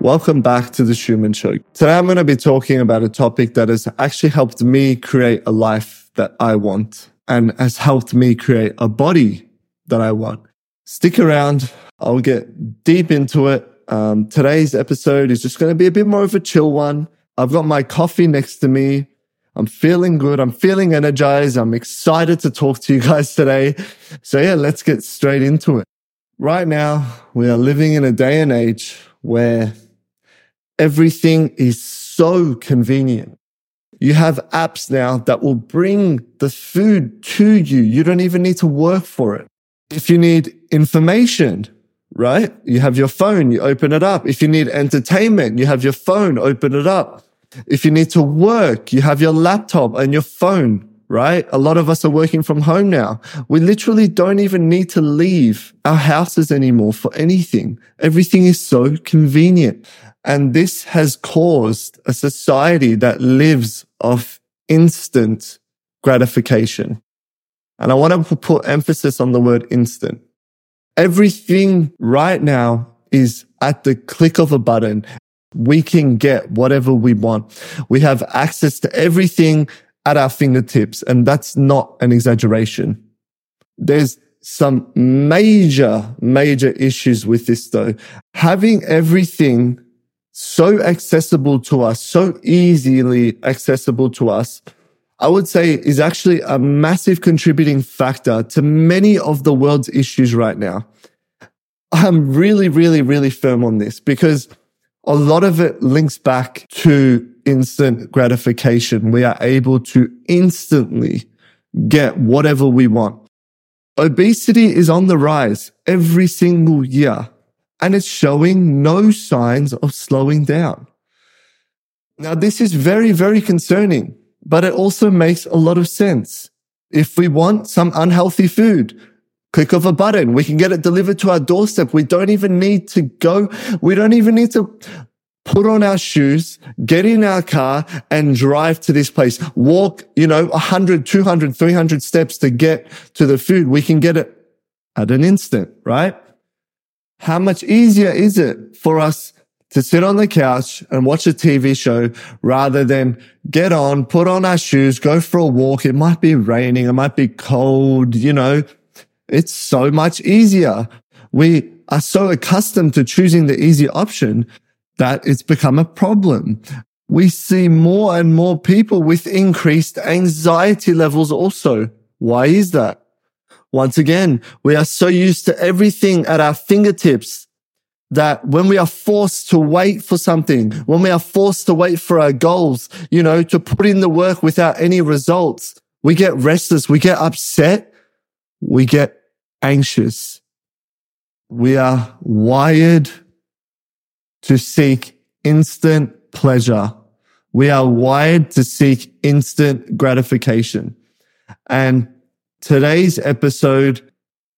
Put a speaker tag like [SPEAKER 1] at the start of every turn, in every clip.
[SPEAKER 1] Welcome back to the Chouman Show. Today I'm going to be talking about a topic that has actually helped me create a life that I want and has helped me create a body that I want. Stick around. I'll get deep into it. Um, today's episode is just going to be a bit more of a chill one. I've got my coffee next to me. I'm feeling good. I'm feeling energized. I'm excited to talk to you guys today. So yeah, let's get straight into it. Right now, we are living in a day and age where everything is so convenient. You have apps now that will bring the food to you. You don't even need to work for it. If you need information, right? You have your phone, you open it up. If you need entertainment, you have your phone, open it up. If you need to work, you have your laptop and your phone, right? A lot of us are working from home now. We literally don't even need to leave our houses anymore for anything. Everything is so convenient. And this has caused a society that lives off instant gratification. And I want to put emphasis on the word instant. Everything right now is at the click of a button. We can get whatever we want. We have access to everything at our fingertips. And that's not an exaggeration. There's some major, major issues with this though. Having everything so accessible to us, so easily accessible to us, I would say is actually a massive contributing factor to many of the world's issues right now. I'm really, really, really firm on this because a lot of it links back to instant gratification. We are able to instantly get whatever we want. Obesity is on the rise every single year and it's showing no signs of slowing down. Now, this is very, very concerning, but it also makes a lot of sense. If we want some unhealthy food, click of a button, we can get it delivered to our doorstep. We don't even need to go. We don't even need to put on our shoes, get in our car and drive to this place. Walk, you know, 100, 200, 300 steps to get to the food. We can get it at an instant, right? How much easier is it for us to sit on the couch and watch a TV show rather than get on, put on our shoes, go for a walk. It might be raining. It might be cold. You know, it's so much easier. We are so accustomed to choosing the easy option that it's become a problem. We see more and more people with increased anxiety levels also. Why is that? Once again, we are so used to everything at our fingertips that when we are forced to wait for something, when we are forced to wait for our goals, you know, to put in the work without any results, we get restless, we get upset, we get anxious. We are wired to seek instant pleasure. We are wired to seek instant gratification. And today's episode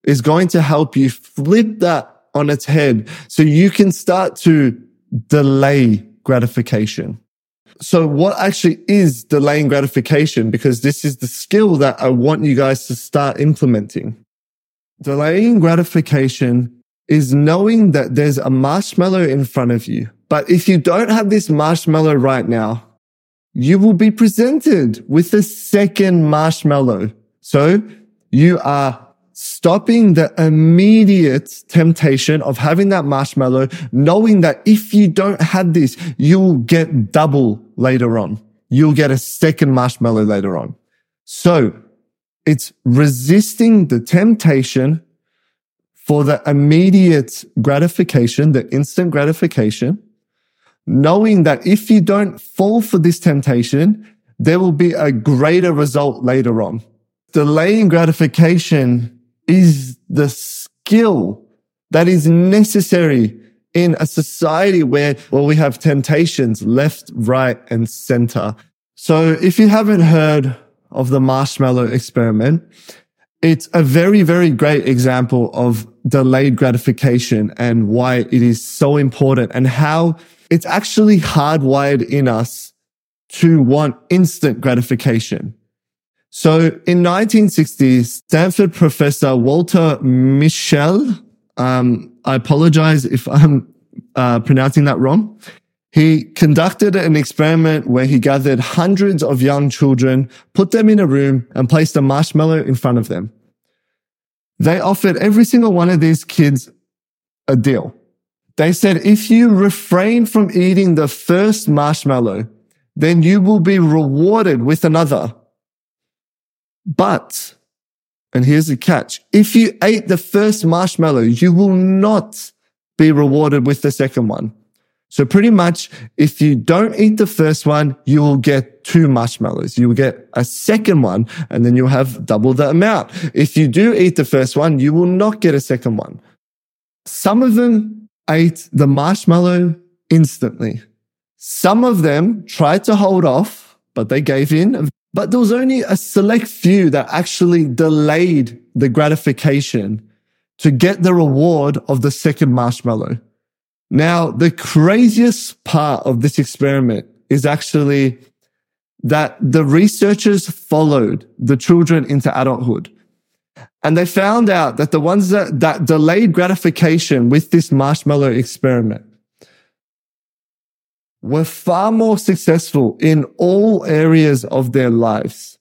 [SPEAKER 1] is going to help you flip that on its head so you can start to delay gratification. So what actually is delaying gratification? Because this is the skill that I want you guys to start implementing. Delaying gratification is knowing that there's a marshmallow in front of you. But if you don't have this marshmallow right now, you will be presented with a second marshmallow so you are stopping the immediate temptation of having that marshmallow, knowing that if you don't have this, you'll get double later on. You'll get a second marshmallow later on. So it's resisting the temptation for the immediate gratification, the instant gratification, knowing that if you don't fall for this temptation, there will be a greater result later on delaying gratification is the skill that is necessary in a society where, well, we have temptations left, right, and center. So if you haven't heard of the marshmallow experiment, it's a very, very great example of delayed gratification and why it is so important and how it's actually hardwired in us to want instant gratification. So in 1960, Stanford professor Walter Mischel, um, I apologize if I'm uh, pronouncing that wrong. He conducted an experiment where he gathered hundreds of young children, put them in a room and placed a marshmallow in front of them. They offered every single one of these kids a deal. They said, if you refrain from eating the first marshmallow, then you will be rewarded with another. But, and here's the catch, if you ate the first marshmallow, you will not be rewarded with the second one. So pretty much, if you don't eat the first one, you will get two marshmallows. You will get a second one and then you'll have double the amount. If you do eat the first one, you will not get a second one. Some of them ate the marshmallow instantly. Some of them tried to hold off, but they gave in. But there was only a select few that actually delayed the gratification to get the reward of the second marshmallow. Now, the craziest part of this experiment is actually that the researchers followed the children into adulthood. And they found out that the ones that, that delayed gratification with this marshmallow experiment were far more successful in all areas of their lives.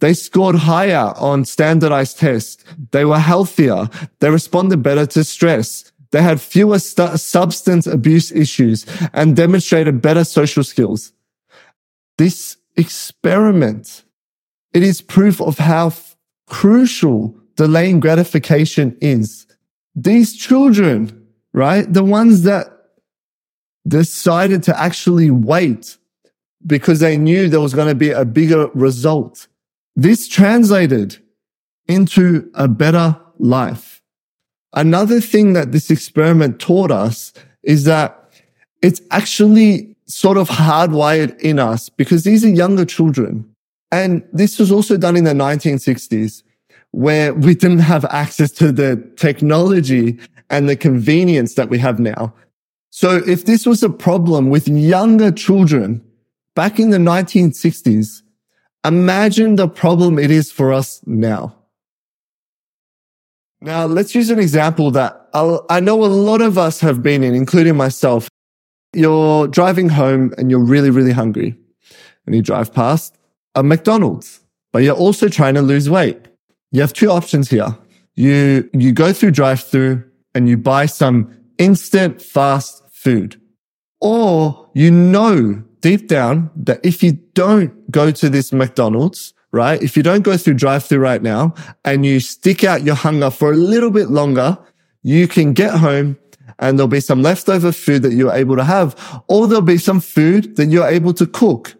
[SPEAKER 1] They scored higher on standardized tests. They were healthier. They responded better to stress. They had fewer st- substance abuse issues and demonstrated better social skills. This experiment, it is proof of how f- crucial delaying gratification is. These children, right? The ones that decided to actually wait because they knew there was going to be a bigger result. This translated into a better life. Another thing that this experiment taught us is that it's actually sort of hardwired in us because these are younger children. And this was also done in the 1960s where we didn't have access to the technology and the convenience that we have now. So if this was a problem with younger children back in the 1960s, imagine the problem it is for us now. Now, let's use an example that I'll, i know a lot of us have been in, including myself. You're driving home and you're really, really hungry and you drive past a McDonald's, but you're also trying to lose weight. You have two options here. You, you go through drive through and you buy some instant fast food or you know deep down that if you don't go to this McDonald's, right? If you don't go through drive through right now and you stick out your hunger for a little bit longer, you can get home and there'll be some leftover food that you're able to have, or there'll be some food that you're able to cook.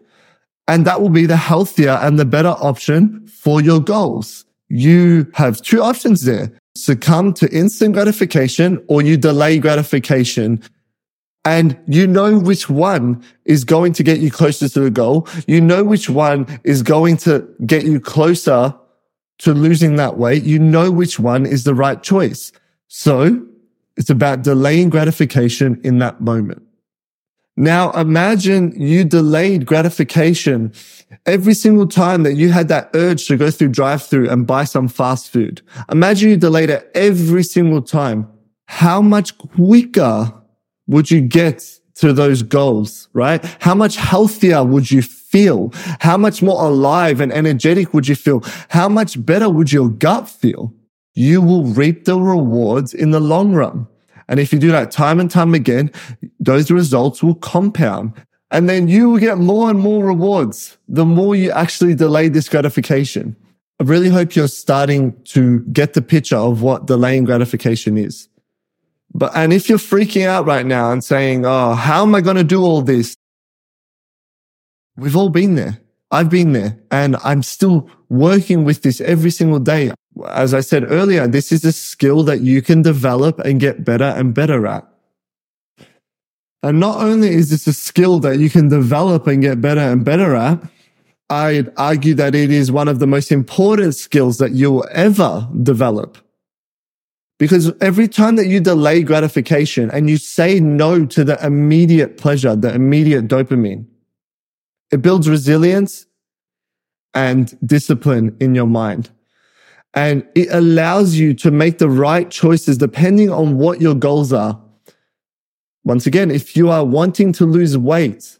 [SPEAKER 1] And that will be the healthier and the better option for your goals. You have two options there. Succumb to instant gratification or you delay gratification and you know which one is going to get you closer to the goal. You know which one is going to get you closer to losing that weight. You know which one is the right choice. So it's about delaying gratification in that moment. Now imagine you delayed gratification every single time that you had that urge to go through drive through and buy some fast food. Imagine you delayed it every single time. How much quicker would you get to those goals, right? How much healthier would you feel? How much more alive and energetic would you feel? How much better would your gut feel? You will reap the rewards in the long run. And if you do that time and time again, those results will compound. And then you will get more and more rewards the more you actually delay this gratification. I really hope you're starting to get the picture of what delaying gratification is. But, and if you're freaking out right now and saying, Oh, how am I going to do all this? We've all been there. I've been there and I'm still working with this every single day. As I said earlier, this is a skill that you can develop and get better and better at. And not only is this a skill that you can develop and get better and better at, I'd argue that it is one of the most important skills that you'll ever develop. Because every time that you delay gratification and you say no to the immediate pleasure, the immediate dopamine, it builds resilience and discipline in your mind. And it allows you to make the right choices depending on what your goals are. once again, if you are wanting to lose weight,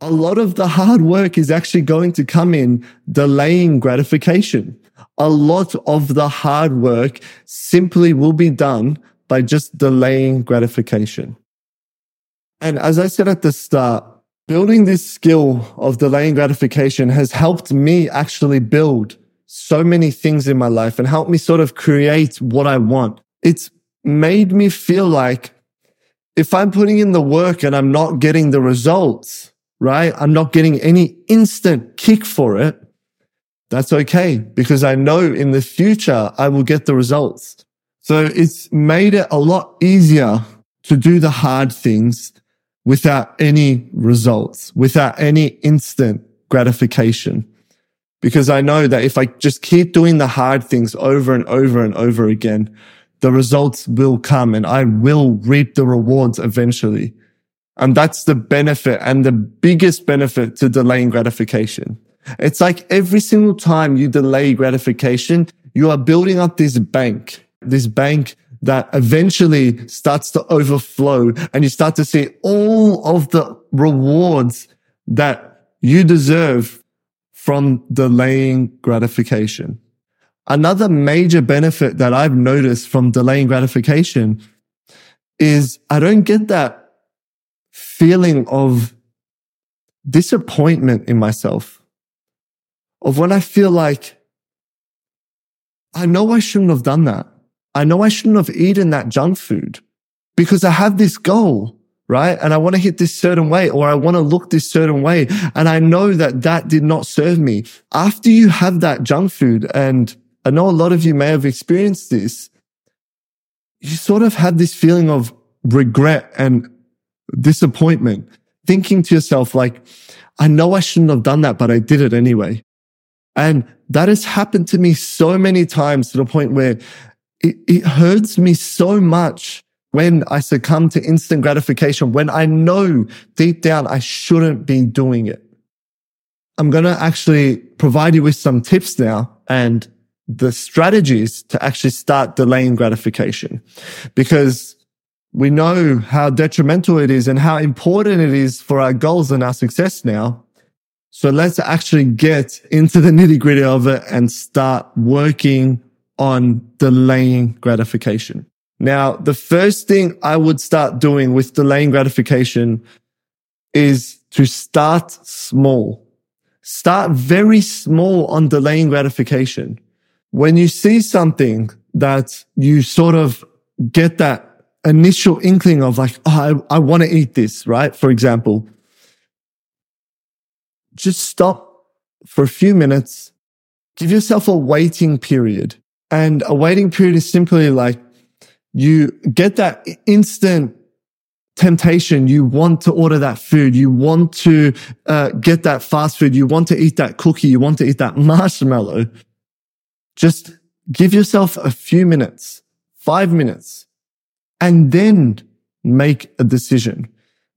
[SPEAKER 1] a lot of the hard work is actually going to come in delaying gratification. A lot of the hard work simply will be done by just delaying gratification. And as I said at the start, building this skill of delaying gratification has helped me actually build so many things in my life and helped me sort of create what I want. It's made me feel like if I'm putting in the work and I'm not getting the results, right? I'm not getting any instant kick for it. That's okay because I know in the future I will get the results. So it's made it a lot easier to do the hard things without any results, without any instant gratification. Because I know that if I just keep doing the hard things over and over and over again, the results will come and I will reap the rewards eventually. And that's the benefit and the biggest benefit to delaying gratification. It's like every single time you delay gratification, you are building up this bank, this bank that eventually starts to overflow and you start to see all of the rewards that you deserve from delaying gratification. Another major benefit that I've noticed from delaying gratification is I don't get that feeling of disappointment in myself. Of when I feel like I know I shouldn't have done that. I know I shouldn't have eaten that junk food because I have this goal, right? And I want to hit this certain way or I want to look this certain way. And I know that that did not serve me. After you have that junk food, and I know a lot of you may have experienced this, you sort of have this feeling of regret and disappointment, thinking to yourself, like, I know I shouldn't have done that, but I did it anyway. And that has happened to me so many times to the point where it, it hurts me so much when I succumb to instant gratification, when I know deep down I shouldn't be doing it. I'm going to actually provide you with some tips now and the strategies to actually start delaying gratification because we know how detrimental it is and how important it is for our goals and our success now. So let's actually get into the nitty gritty of it and start working on delaying gratification. Now, the first thing I would start doing with delaying gratification is to start small. Start very small on delaying gratification. When you see something that you sort of get that initial inkling of like, oh, I, I want to eat this, right? For example, just stop for a few minutes, give yourself a waiting period. And a waiting period is simply like you get that instant temptation. You want to order that food. You want to uh, get that fast food. You want to eat that cookie. You want to eat that marshmallow. Just give yourself a few minutes, five minutes, and then make a decision.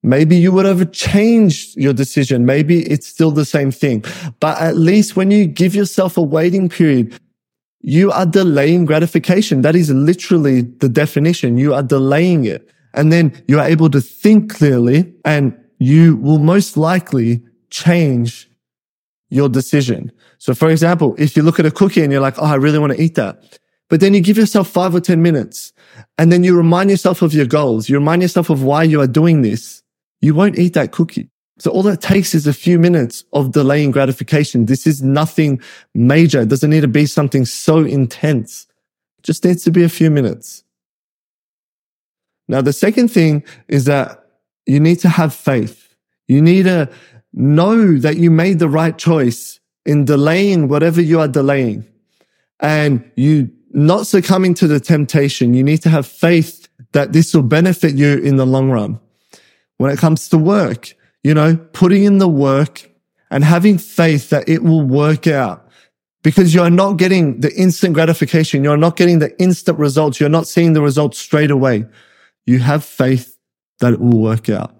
[SPEAKER 1] Maybe you would have changed your decision. Maybe it's still the same thing. But at least when you give yourself a waiting period, you are delaying gratification. That is literally the definition. You are delaying it. And then you are able to think clearly and you will most likely change your decision. So for example, if you look at a cookie and you're like, Oh, I really want to eat that. But then you give yourself five or 10 minutes and then you remind yourself of your goals. You remind yourself of why you are doing this. You won't eat that cookie. So all that takes is a few minutes of delaying gratification. This is nothing major. It doesn't need to be something so intense. It just needs to be a few minutes. Now, the second thing is that you need to have faith. You need to know that you made the right choice in delaying whatever you are delaying. And you not succumbing to the temptation. You need to have faith that this will benefit you in the long run. When it comes to work, you know, putting in the work and having faith that it will work out because you're not getting the instant gratification. You're not getting the instant results. You're not seeing the results straight away. You have faith that it will work out.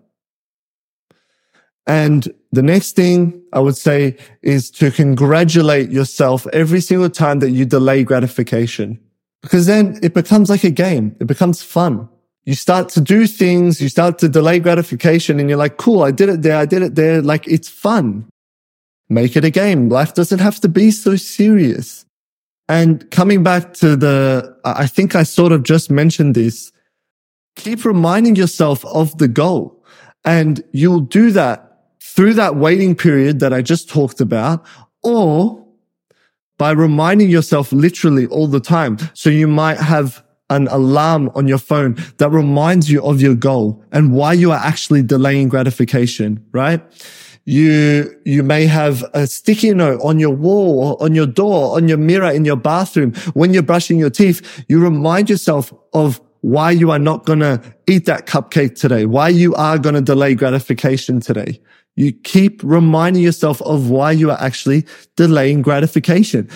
[SPEAKER 1] And the next thing I would say is to congratulate yourself every single time that you delay gratification. Because then it becomes like a game. It becomes fun. You start to do things, you start to delay gratification and you're like, cool, I did it there. I did it there. Like it's fun. Make it a game. Life doesn't have to be so serious. And coming back to the, I think I sort of just mentioned this. Keep reminding yourself of the goal and you'll do that through that waiting period that I just talked about or by reminding yourself literally all the time. So you might have an alarm on your phone that reminds you of your goal and why you are actually delaying gratification, right? You, you may have a sticky note on your wall, on your door, on your mirror in your bathroom. When you're brushing your teeth, you remind yourself of why you are not going to eat that cupcake today, why you are going to delay gratification today. You keep reminding yourself of why you are actually delaying gratification.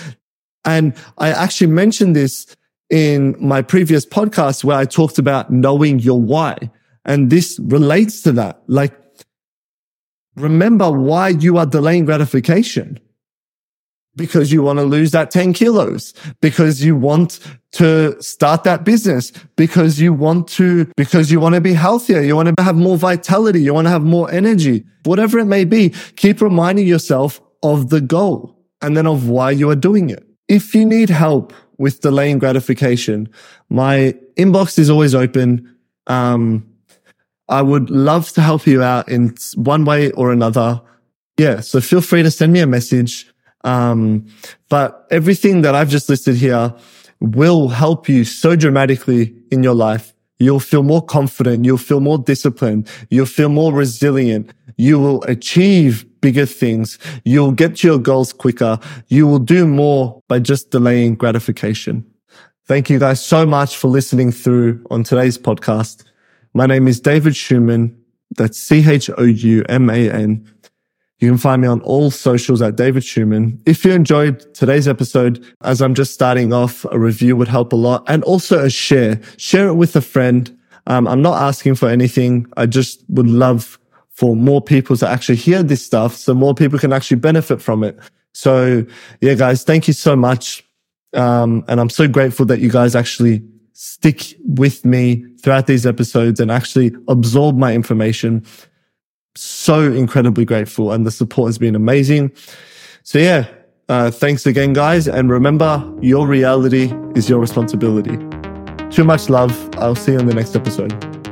[SPEAKER 1] And I actually mentioned this in my previous podcast where I talked about knowing your why. And this relates to that. Like, remember why you are delaying gratification. Because you want to lose that 10 kilos, because you want to start that business, because you want to, because you want to be healthier. You want to have more vitality. You want to have more energy, whatever it may be. Keep reminding yourself of the goal and then of why you are doing it. If you need help with delaying gratification, my inbox is always open. Um, I would love to help you out in one way or another. Yeah. So feel free to send me a message. Um, but everything that I've just listed here will help you so dramatically in your life. You'll feel more confident. You'll feel more disciplined. You'll feel more resilient. You will achieve bigger things. You'll get to your goals quicker. You will do more by just delaying gratification. Thank you guys so much for listening through on today's podcast. My name is David Chouman. That's C-H-O-U-M-A-N. You can find me on all socials at David Chouman. If you enjoyed today's episode, as I'm just starting off, a review would help a lot and also a share. Share it with a friend. Um, I'm not asking for anything. I just would love for more people to actually hear this stuff so more people can actually benefit from it. So yeah, guys, thank you so much. Um, and I'm so grateful that you guys actually stick with me throughout these episodes and actually absorb my information. So incredibly grateful and the support has been amazing. So yeah, uh, thanks again, guys. And remember, your reality is your responsibility. Too much love. I'll see you in the next episode.